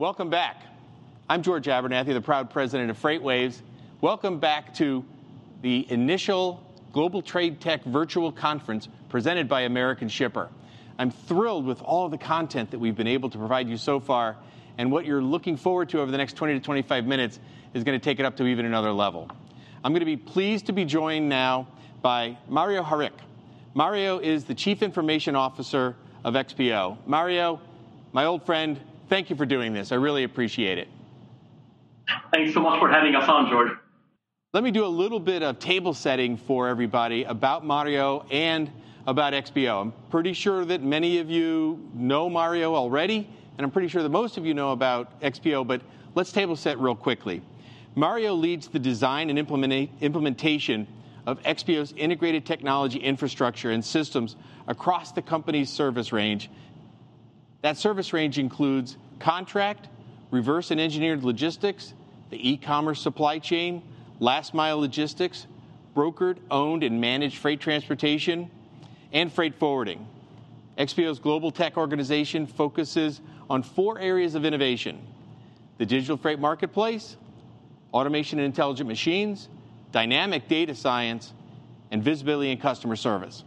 Welcome back. I'm George Abernathy, the proud president of FreightWaves. Welcome back to the initial Global Trade Tech virtual conference presented by American Shipper. I'm thrilled with all the content that we've been able to provide you so far, and what you're looking forward to over the next 20 to 25 minutes is going to take it up to even another level. I'm going to be pleased to be joined now by Mario Harik. Mario is the Chief Information Officer of XPO. Mario, my old friend, thank you for doing this. I really appreciate it. Thanks so much for having us on, George. Let me do a little bit of table setting for everybody about Mario and about XPO. I'm pretty sure that many of you know Mario already, and I'm pretty sure that most of you know about XPO, but let's table set real quickly. Mario leads the design and implementation of XPO's integrated technology infrastructure and systems across the company's service range. That service range includes contract, reverse and engineered logistics, the e-commerce supply chain, last mile logistics, brokered, owned, and managed freight transportation, and freight forwarding. XPO's global tech organization focuses on four areas of innovation the digital freight marketplace, automation and intelligent machines, dynamic data science, and visibility and customer service.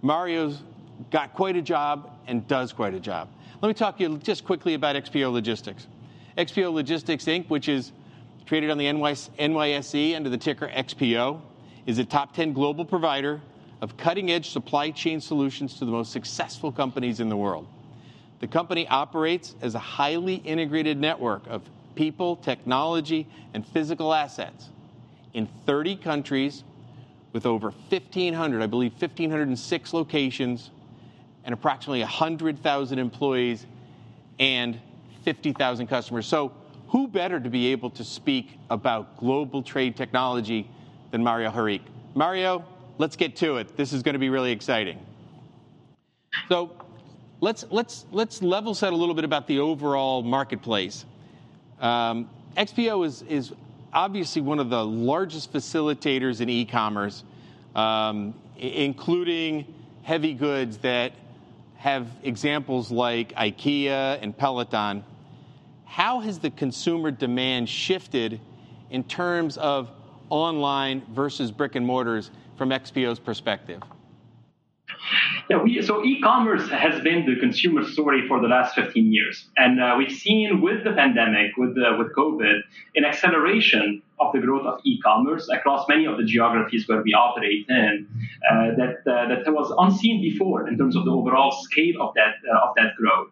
Mario's got quite a job and does quite a job. Let me talk to you just quickly about XPO Logistics. XPO Logistics Inc., which is traded on the NYSE under the ticker XPO, is a top 10 global provider of cutting edge supply chain solutions to the most successful companies in the world. The company operates as a highly integrated network of people, technology, and physical assets in 30 countries with over 1,500, I believe 1,506 locations, and approximately 100,000 employees and 50,000 customers. So, who better to be able to speak about global trade technology than Mario Harik? Mario, let's get to it. This is going to be really exciting. So, let's, let's, let's level set a little bit about the overall marketplace. Um, XPO is, is obviously one of the largest facilitators in e commerce, um, including heavy goods that have examples like IKEA and Peloton. How has the consumer demand shifted in terms of online versus brick and mortars from XPO's perspective? Yeah, we, so e-commerce has been the consumer story for the last 15 years, and uh, we've seen with the pandemic, with uh, with COVID, an acceleration of the growth of e-commerce across many of the geographies where we operate in uh, that uh, that was unseen before in terms of the overall scale of that uh, of that growth.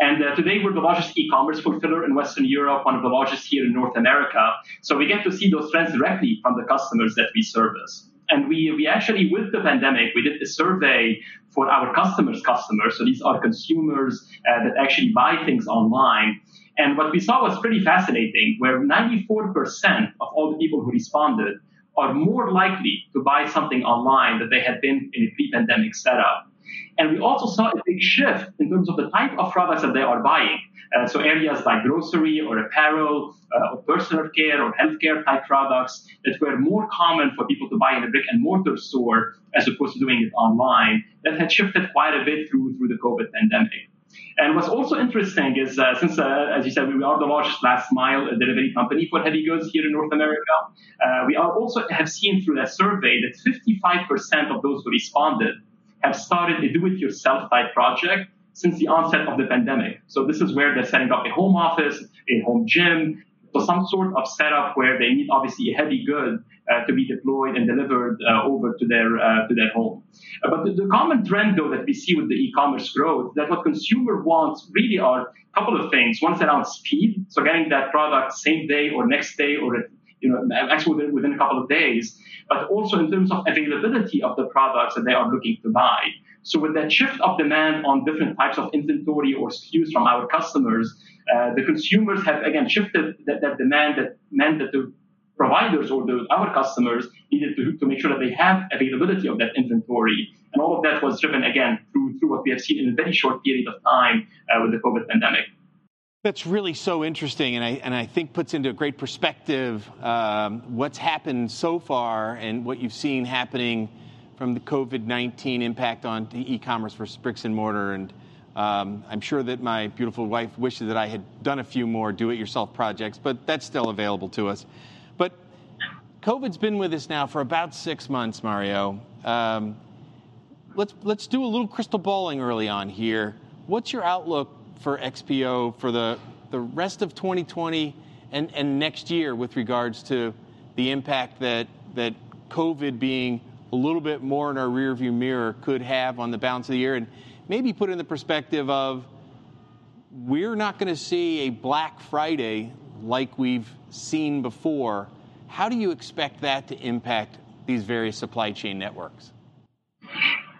And uh, today we're the largest e-commerce fulfiller in Western Europe, one of the largest here in North America. So we get to see those trends directly from the customers that we service. And we, we actually, with the pandemic, we did a survey for our customers' customers. So these are consumers uh, that actually buy things online. And what we saw was pretty fascinating, where 94% of all the people who responded are more likely to buy something online than they had been in a pre-pandemic setup. And we also saw a big shift in terms of the type of products that they are buying. Uh, so areas like grocery or apparel uh, or personal care or healthcare type products that were more common for people to buy in a brick and mortar store as opposed to doing it online that had shifted quite a bit through through the COVID pandemic. And what's also interesting is uh, since, uh, as you said, we are the largest last mile delivery company for heavy goods here in North America, uh, we are also have seen through that survey that 55% of those who responded have started a do-it-yourself type project since the onset of the pandemic. So this is where they're setting up a home office, a home gym, so some sort of setup where they need obviously a heavy good uh, to be deployed and delivered uh, over to their uh, to their home. Uh, but the, the, common trend though that we see with the e-commerce growth that what consumer wants really are a couple of things. One is around speed, so getting that product same day or next day or you know actually within, within a couple of days, but also in terms of availability of the products that they are looking to buy. So with that shift of demand on different types of inventory or SKUs from our customers, uh, the consumers have again shifted that, that, demand that meant that the providers or the, our customers needed to, to make sure that they have availability of that inventory. And all of that was driven again through, through what we have seen in a very short period of time uh, with the COVID pandemic. That's really so interesting, and I, and I think puts into a great perspective um, what's happened so far and what you've seen happening from the COVID 19 impact on e commerce versus bricks and mortar. And Um, I'm sure that my beautiful wife wishes that I had done a few more do it yourself projects, but that's still available to us. But COVID's been with us now for about six months, Mario. Um, let's, let's do a little crystal balling early on here. What's your outlook for XPO for the, the rest of 2020 and, and next year with regards to the impact that, that COVID being a little bit more in our rearview mirror could have on the balance of the year? And maybe put in the perspective of we're not going to see a Black Friday like we've seen before. How do you expect that to impact these various supply chain networks?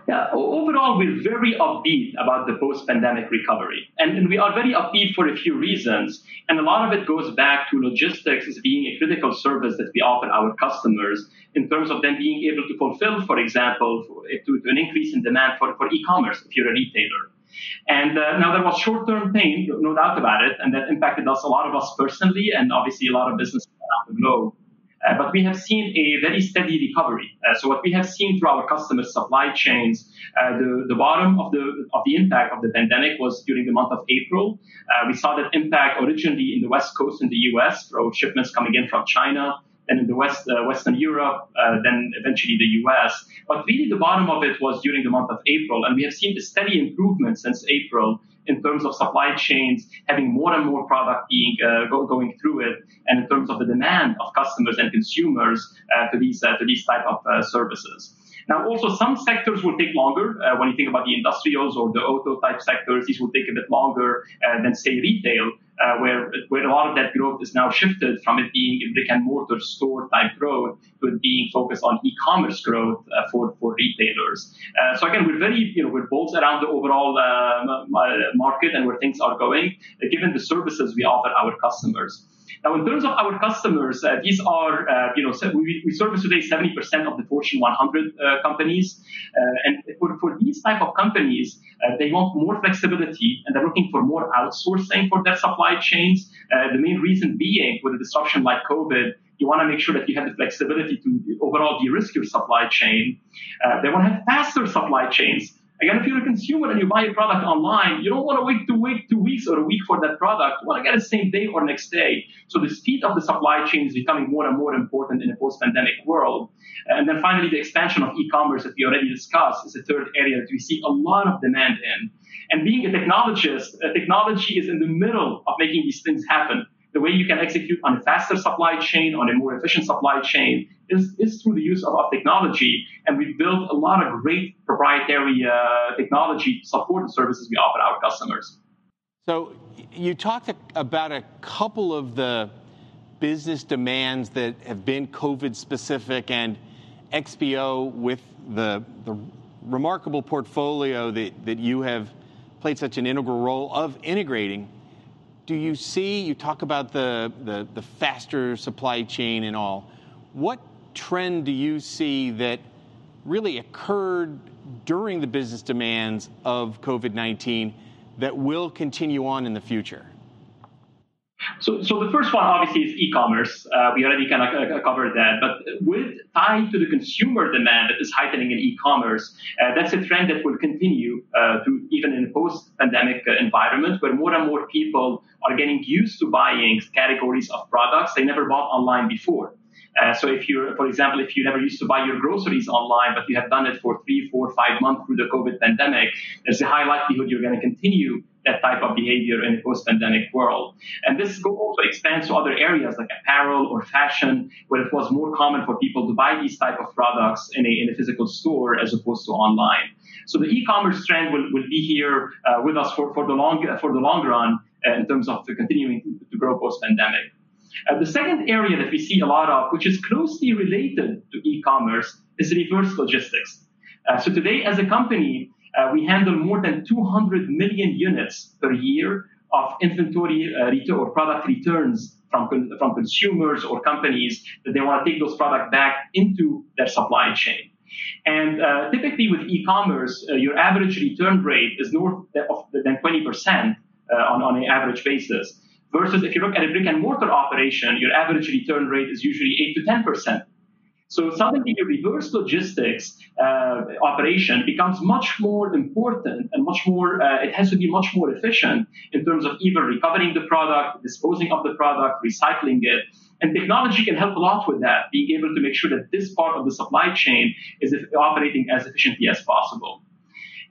Yeah, overall, we're very upbeat about the post pandemic recovery. And, and, we are very upbeat for a few reasons. And a lot of it goes back to logistics as being a critical service that we offer our customers in terms of them being able to fulfill, for example, to, to an increase in demand for, for e commerce if you're a retailer. And uh, now there was short term pain, no doubt about it, and that impacted us, a lot of us personally, and obviously a lot of businesses around the globe. Uh, but we have seen a very steady recovery. Uh, so what we have seen through our customer supply chains, uh, the, the bottom of the, of the impact of the pandemic was during the month of April. Uh, we saw that impact originally in the West Coast in the US through shipments coming in from China then in the West, uh, Western Europe, uh, then eventually the US. But really the bottom of it was during the month of April. And we have seen a steady improvement since April in terms of supply chains having more and more product being uh, go, going through it, and in terms of the demand of customers and consumers uh, to these uh, to these type of uh, services. Now, also some sectors will take longer. Uh, when you think about the industrials or the auto type sectors, these will take a bit longer uh, than say retail, uh, where where a lot of that growth is now shifted from it being a brick and mortar store type growth to it being focused on e-commerce growth uh, for for retailers. Uh, so again, we're very you know we're bulls around the overall uh, market and where things are going, given the services we offer our customers. Now, in terms of our customers, uh, these are, uh, you know, we, we service today 70% of the Fortune 100 uh, companies. Uh, and for, for these type of companies, uh, they want more flexibility and they're looking for more outsourcing for their supply chains. Uh, the main reason being with a disruption like COVID, you want to make sure that you have the flexibility to overall de-risk your supply chain. they want to have faster supply chains. Again, if you're a consumer and you buy a product online, you don't want to wait to wait two weeks or a week for that product. You want to get it same day or next day. So the speed of the supply chain is becoming more and more important in a post-pandemic world. And then finally, the expansion of e-commerce that we already discussed is a third area that we see a lot of demand in. And being a technologist, technology is in the middle of making these things happen the way you can execute on a faster supply chain, on a more efficient supply chain, is, is through the use of, of technology. And we've built a lot of great proprietary uh, technology support the services we offer our customers. So you talked about a couple of the business demands that have been COVID specific and XPO with the, the remarkable portfolio that, that you have played such an integral role of integrating do you see, you talk about the, the, the, faster supply chain and all, what trend do you see that really occurred during the business demands of COVID 19 that will continue on in the future? So, so the first one obviously is e-commerce. Uh, we already kind of uh, covered that, but with tied to the consumer demand that is heightening in e-commerce, uh, that's a trend that will continue uh, to even in a post-pandemic uh, environment where more and more people are getting used to buying categories of products they never bought online before. Uh, so if you're, for example, if you never used to buy your groceries online, but you have done it for three, four, five months through the COVID pandemic, there's a high likelihood you're going to continue that type of behavior in a post-pandemic world. And this also expands to other areas like apparel or fashion, where it was more common for people to buy these type of products in a, in a physical store as opposed to online. So the e-commerce trend will, will be here uh, with us for, for the long for the long run uh, in terms of continuing to, to grow post-pandemic. Uh, the second area that we see a lot of, which is closely related to e-commerce, is reverse logistics. Uh, so today, as a company, uh, we handle more than 200 million units per year of inventory uh, or product returns from, from consumers or companies that they want to take those products back into their supply chain. And uh, typically with e-commerce, uh, your average return rate is north of than 20% uh, on, on an average basis. Versus if you look at a brick and mortar operation, your average return rate is usually 8 to 10%. So suddenly the reverse logistics uh, operation becomes much more important and much more, uh, it has to be much more efficient in terms of either recovering the product, disposing of the product, recycling it. And technology can help a lot with that, being able to make sure that this part of the supply chain is operating as efficiently as possible.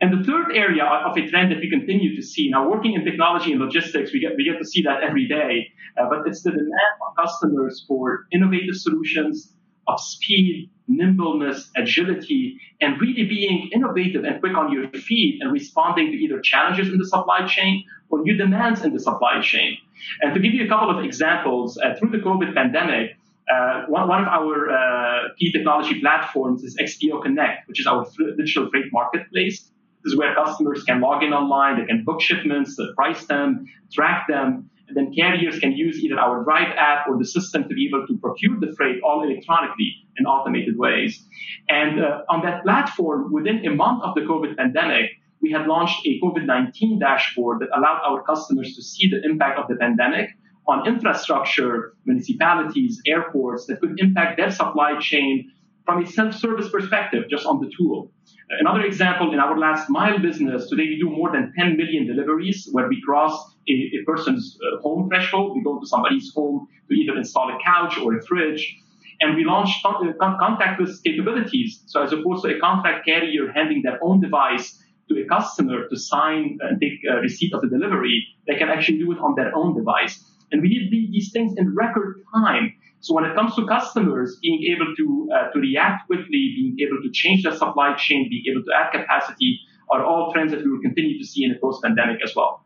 And the third area of a trend that we continue to see now, working in technology and logistics, we get we get to see that every day. Uh, but it's the demand of customers for innovative solutions, of speed, nimbleness, agility, and really being innovative and quick on your feet and responding to either challenges in the supply chain or new demands in the supply chain. And to give you a couple of examples, uh, through the COVID pandemic, uh, one, one, of our uh, key technology platforms is XPO Connect, which is our digital freight marketplace. This is where customers can log in online, they can book shipments, price them, track them, and then carriers can use either our Drive app or the system to be able to procure the freight all electronically in automated ways. And uh, on that platform, within a month of the COVID pandemic, we had launched a COVID-19 dashboard that allowed our customers to see the impact of the pandemic on infrastructure, municipalities, airports that could impact their supply chain from a self-service perspective, just on the tool. Another example in our last mile business, today we do more than 10 million deliveries where we cross a, a person's uh, home threshold. We go to somebody's home to either install a couch or a fridge. And we launched uh, contactless capabilities. So as opposed to a contract carrier handing their own device to a customer to sign and take a receipt of the delivery, they can actually do it on their own device. And we did these things in record time. So when it comes to customers being able to, uh, to react quickly, being able to change their supply chain, being able to add capacity are all trends that we will continue to see in the post-pandemic as well.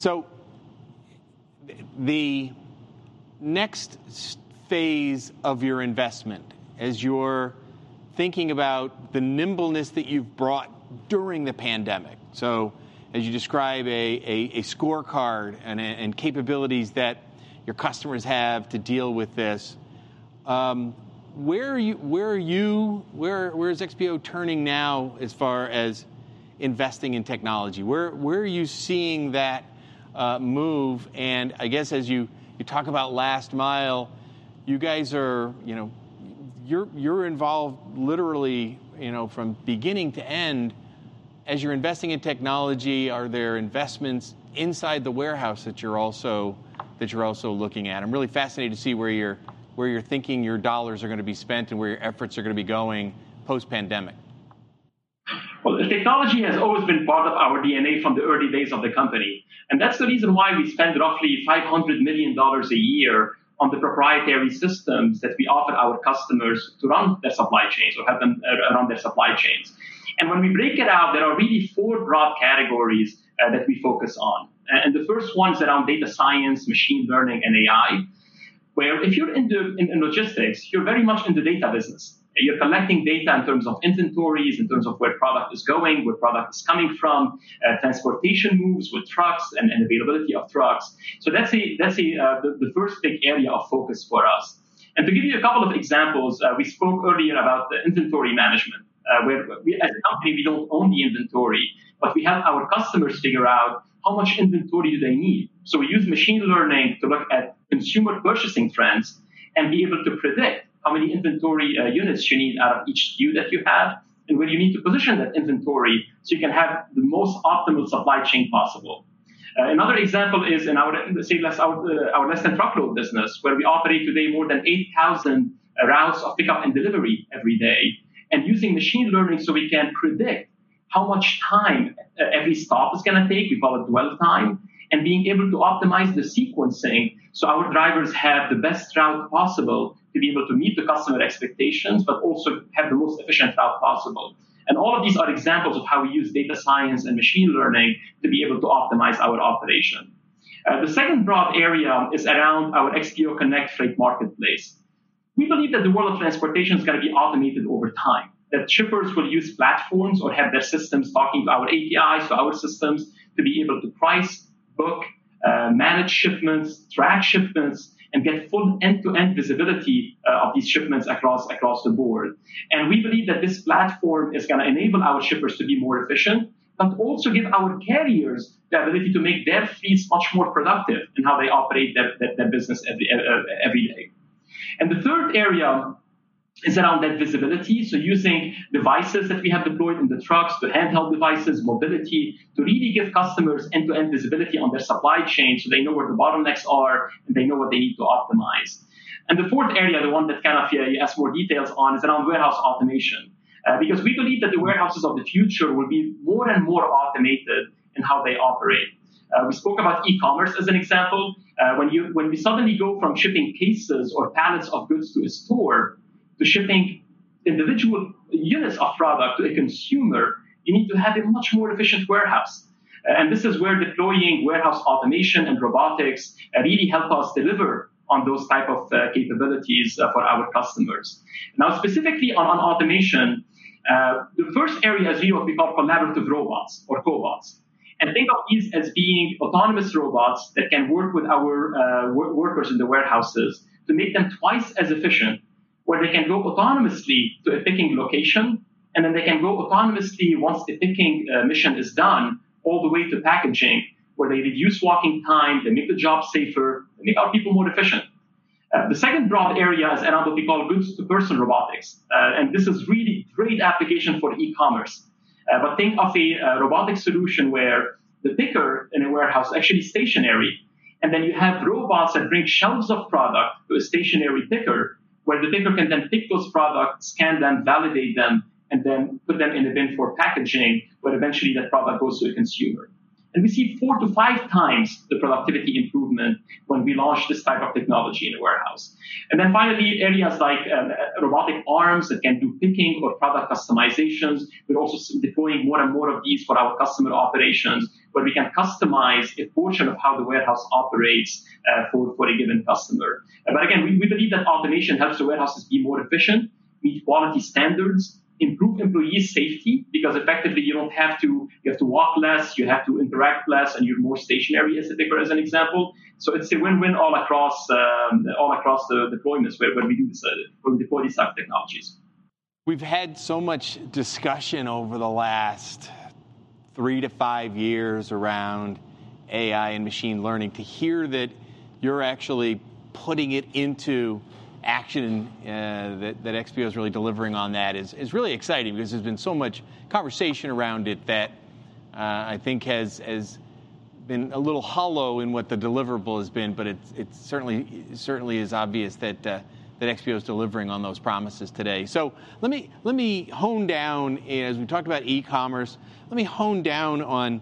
So the next phase of your investment as you're thinking about the nimbleness that you've brought during the pandemic. So as you describe a, a, a scorecard and, and capabilities that your customers have to deal with this. Um, where are you? Where are you? Where where is XPO turning now as far as investing in technology? Where where are you seeing that uh, move? And I guess as you you talk about last mile, you guys are you know you're you're involved literally you know from beginning to end. As you're investing in technology, are there investments inside the warehouse that you're also that you're also looking at. I'm really fascinated to see where you're where you're thinking your dollars are going to be spent and where your efforts are going to be going post pandemic. Well, technology has always been part of our DNA from the early days of the company. And that's the reason why we spend roughly $500 million a year on the proprietary systems that we offer our customers to run their supply chains or help them uh, run their supply chains. And when we break it out, there are really four broad categories uh, that we focus on. And the first one is around data science, machine learning, and AI, where if you're in, the, in, in logistics, you're very much in the data business. You're collecting data in terms of inventories, in terms of where product is going, where product is coming from, uh, transportation moves with trucks and, and, availability of trucks. So that's a that's a uh, the, the, first big area of focus for us. And to give you a couple of examples, uh, we spoke earlier about the inventory management, uh, where we, as a company we don't own the inventory, but we help our customers figure out how much inventory do they need. So we use machine learning to look at consumer purchasing trends and be able to predict how many inventory uh, units you need out of each SKU that you have and where you need to position that inventory so you can have the most optimal supply chain possible. Uh, another example is in our say less our, uh, our less than truckload business where we operate today more than 8,000 routes of pickup and delivery every day and using machine learning so we can predict how much time every stop is going to take. We call it dwell time and being able to optimize the sequencing so our drivers have the best route possible to be able to meet the customer expectations, but also have the most efficient route possible. And all of these are examples of how we use data science and machine learning to be able to optimize our operation. Uh, the second broad area is around our XPO Connect freight marketplace. We believe that the world of transportation is going to be automated over time that shippers will use platforms or have their systems talking to our APIs, to our systems, to be able to price, book, uh, manage shipments, track shipments, and get full end-to-end visibility uh, of these shipments across across the board. And we believe that this platform is going to enable our shippers to be more efficient, but also give our carriers the ability to make their fleets much more productive in how they operate their, their, their business every, uh, every day. And the third area is around that visibility. So using devices that we have deployed in the trucks, the handheld devices, mobility, to really give customers end-to-end visibility on their supply chain so they know where the bottlenecks are and they know what they need to optimize. And the fourth area, the one that kind of uh, you ask more details on, is around warehouse automation. Uh, because we believe that the warehouses of the future will be more and more automated in how they operate. Uh, we spoke about e-commerce as an example. Uh, when you when we suddenly go from shipping cases or pallets of goods to a store to shipping individual units of product to a consumer, you need to have a much more efficient warehouse. And this is where deploying warehouse automation and robotics really help us deliver on those type of uh, capabilities uh, for our customers. Now, specifically on, on automation, uh, the first area is really what we call collaborative robots or cobots. And think of these as being autonomous robots that can work with our uh, workers in the warehouses to make them twice as efficient where they can go autonomously to a picking location, and then they can go autonomously once the picking uh, mission is done, all the way to packaging, where they reduce walking time, they make the job safer, they make our people more efficient. Uh, the second broad area is around what we call goods to person robotics. Uh, and this is really great application for e-commerce. Uh, but think of a uh, robotic solution where the picker in a warehouse is actually stationary. And then you have robots that bring shelves of product to a stationary picker where the picker can then pick those products, scan them, validate them, and then put them in a bin for packaging, where eventually that product goes to a consumer. And we see four to five times the productivity improvement when we launch this type of technology in a warehouse. And then finally, areas like uh, robotic arms that can do picking or product customizations. We're also deploying more and more of these for our customer operations, where we can customize a portion of how the warehouse operates uh, for, for a given customer. Uh, but again, we, we believe that automation helps the warehouses be more efficient, meet quality standards, improve employee safety because effectively you don't have to you have to walk less, you have to interact less, and you're more stationary as a picker, as an example. So it's a win-win all across um, all across the deployments where, where we do this, uh, where we deploy these type of technologies. We've had so much discussion over the last three to five years around AI and machine learning. To hear that you're actually putting it into action uh, that, that XPO is really delivering on that is, is really exciting because there's been so much conversation around it that uh, I think has, has been a little hollow in what the deliverable has been, but it's, it's certainly, certainly is obvious that, uh, that XPO is delivering on those promises today. So let me, let me hone down, as we talked about e-commerce, let me hone down on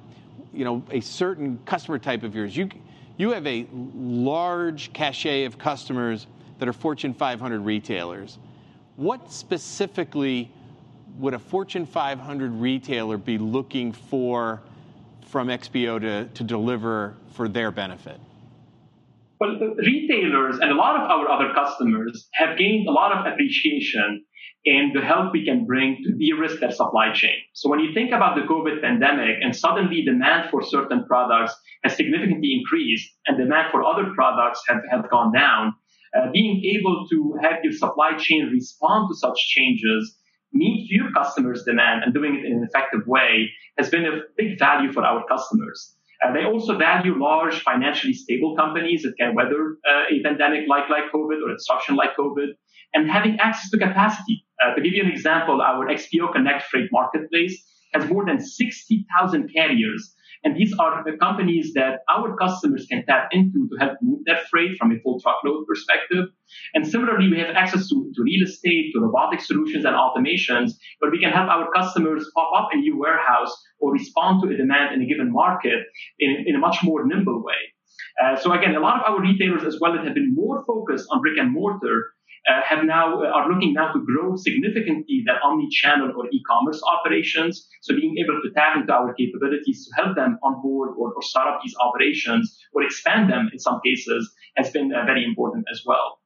you know, a certain customer type of yours. You, you have a large cachet of customers that are Fortune 500 retailers. What specifically would a Fortune 500 retailer be looking for from XPO to, to deliver for their benefit? Well, retailers and a lot of our other customers have gained a lot of appreciation in the help we can bring to de-risk their supply chain. So when you think about the COVID pandemic and suddenly demand for certain products has significantly increased and demand for other products have, have gone down, uh, being able to have your supply chain respond to such changes, meet your customers' demand, and doing it in an effective way has been a big value for our customers. Uh, they also value large, financially stable companies that can weather uh, a pandemic like, like COVID or a disruption like COVID, and having access to capacity. Uh, to give you an example, our XPO Connect Freight Marketplace has more than 60,000 carriers and these are the companies that our customers can tap into to help move their freight from a full truckload perspective. And similarly, we have access to, to real estate, to robotic solutions and automations, where we can help our customers pop up a new warehouse or respond to a demand in a given market in, in a much more nimble way. Uh, so again, a lot of our retailers as well that have been more focused on brick and mortar uh, have now uh, are looking now to grow significantly their omni-channel or e-commerce operations. So being able to tap into our capabilities to help them onboard or, or start up these operations or expand them in some cases has been uh, very important as well.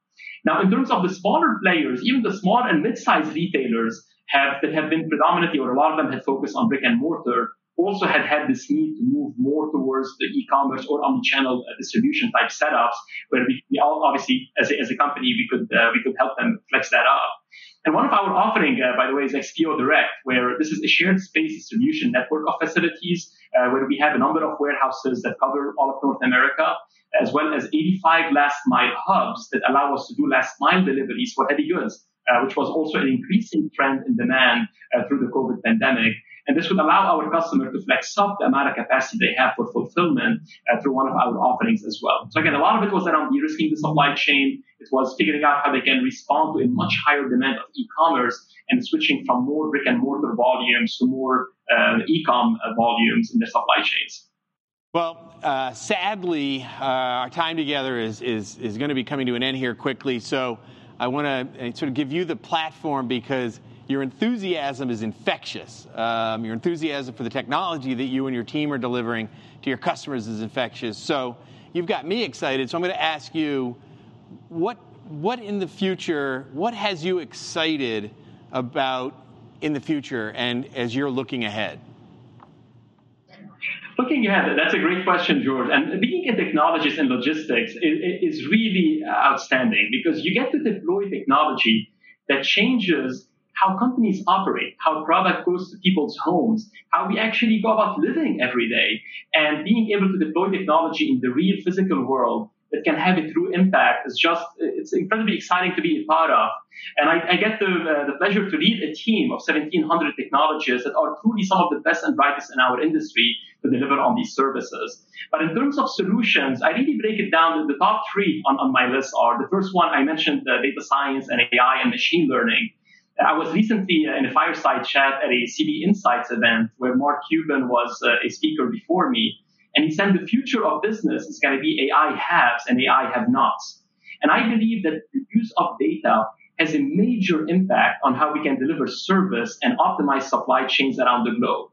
Now, in terms of the smaller players, even the small and mid-sized retailers have that have been predominantly, or a lot of them had focused on brick and mortar, also had had this need to move more towards the e-commerce or omni-channel uh, distribution type setups, where we, we all obviously, as a, as a company, we could uh, we could help them flex that up. And one of our offering, uh, by the way, is XPO Direct, where this is a shared space distribution network of facilities, uh, where we have a number of warehouses that cover all of North America, as well as 85 last mile hubs that allow us to do last mile deliveries for heavy goods uh, which was also an increasing trend in demand uh, through the COVID pandemic. And this would allow our customer to flex up the amount of capacity they have for fulfillment uh, through one of our offerings as well. So again, a lot of it was around de-risking the supply chain. It was figuring out how they can respond to a much higher demand of e-commerce and switching from more brick and mortar volumes to more uh, e-com volumes in their supply chains. Well, uh, sadly, uh, our time together is, is, is going to be coming to an end here quickly. So I want to uh, sort of give you the platform because your enthusiasm is infectious. Um, your enthusiasm for the technology that you and your team are delivering to your customers is infectious. So you've got me excited. So I'm going to ask you, what what in the future? What has you excited about in the future, and as you're looking ahead? Looking ahead, that's a great question, George. And being a technologist in logistics is, is really outstanding because you get to deploy technology that changes how companies operate, how product goes to people's homes, how we actually go about living every day, and being able to deploy technology in the real physical world that can have a true impact is just it's incredibly exciting to be a part of. And I, I get the, uh, the pleasure to lead a team of 1,700 technologists that are truly some of the best and brightest in our industry to deliver on these services. But in terms of solutions, I really break it down. The top three on, on my list are the first one I mentioned, uh, data science and AI and machine learning. I was recently uh, in a fireside chat at a CB Insights event where Mark Cuban was uh, a speaker before me. And he said the future of business is going to be AI haves and AI have nots. And I believe that the use of data has a major impact on how we can deliver service and optimize supply chains around the globe.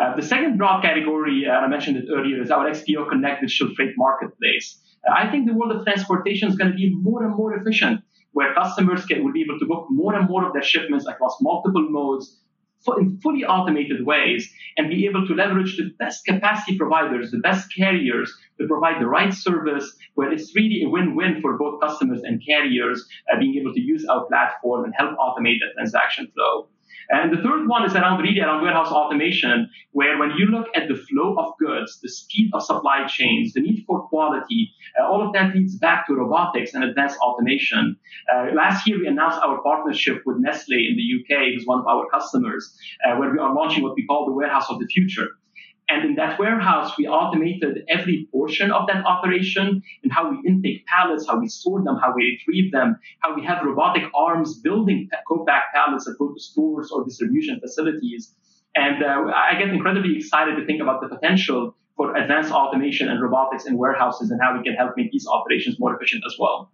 Uh, the second broad category, uh, I mentioned it earlier, is our XPO Connect Digital Freight Marketplace. Uh, I think the world of transportation is going to be more and more efficient where customers can, will be able to book more and more of their shipments across multiple modes in fully automated ways and be able to leverage the best capacity providers, the best carriers to provide the right service where it's really a win-win for both customers and carriers uh, being able to use our platform and help automate the transaction flow. And the third one is around really around warehouse automation, where when you look at the flow of goods, the speed of supply chains, the need for quality, uh, all of that leads back to robotics and advanced automation. Uh, last year, we announced our partnership with Nestle in the UK, who's one of our customers, uh, where we are launching what we call the warehouse of the future. And in that warehouse, we automated every portion of that operation and how we intake pallets, how we sort them, how we retrieve them, how we have robotic arms building co-pack pallets that go to stores or distribution facilities. And uh, I get incredibly excited to think about the potential for advanced automation and robotics in warehouses and how we can help make these operations more efficient as well.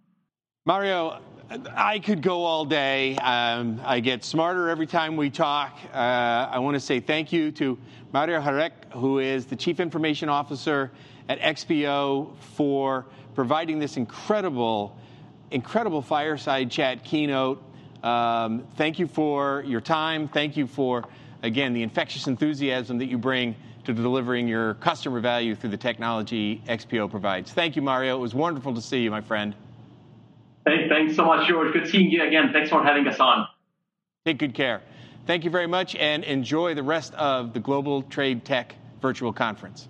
Mario, I could go all day. Um, I get smarter every time we talk. Uh, I want to say thank you to Mario Harik, who is the Chief Information Officer at XPO, for providing this incredible, incredible fireside chat keynote. Um, thank you for your time. Thank you for, again, the infectious enthusiasm that you bring to delivering your customer value through the technology XPO provides. Thank you, Mario. It was wonderful to see you, my friend. Hey, thanks so much, George. Good seeing you again. Thanks for having us on. Take good care. Thank you very much and enjoy the rest of the Global Trade Tech Virtual Conference.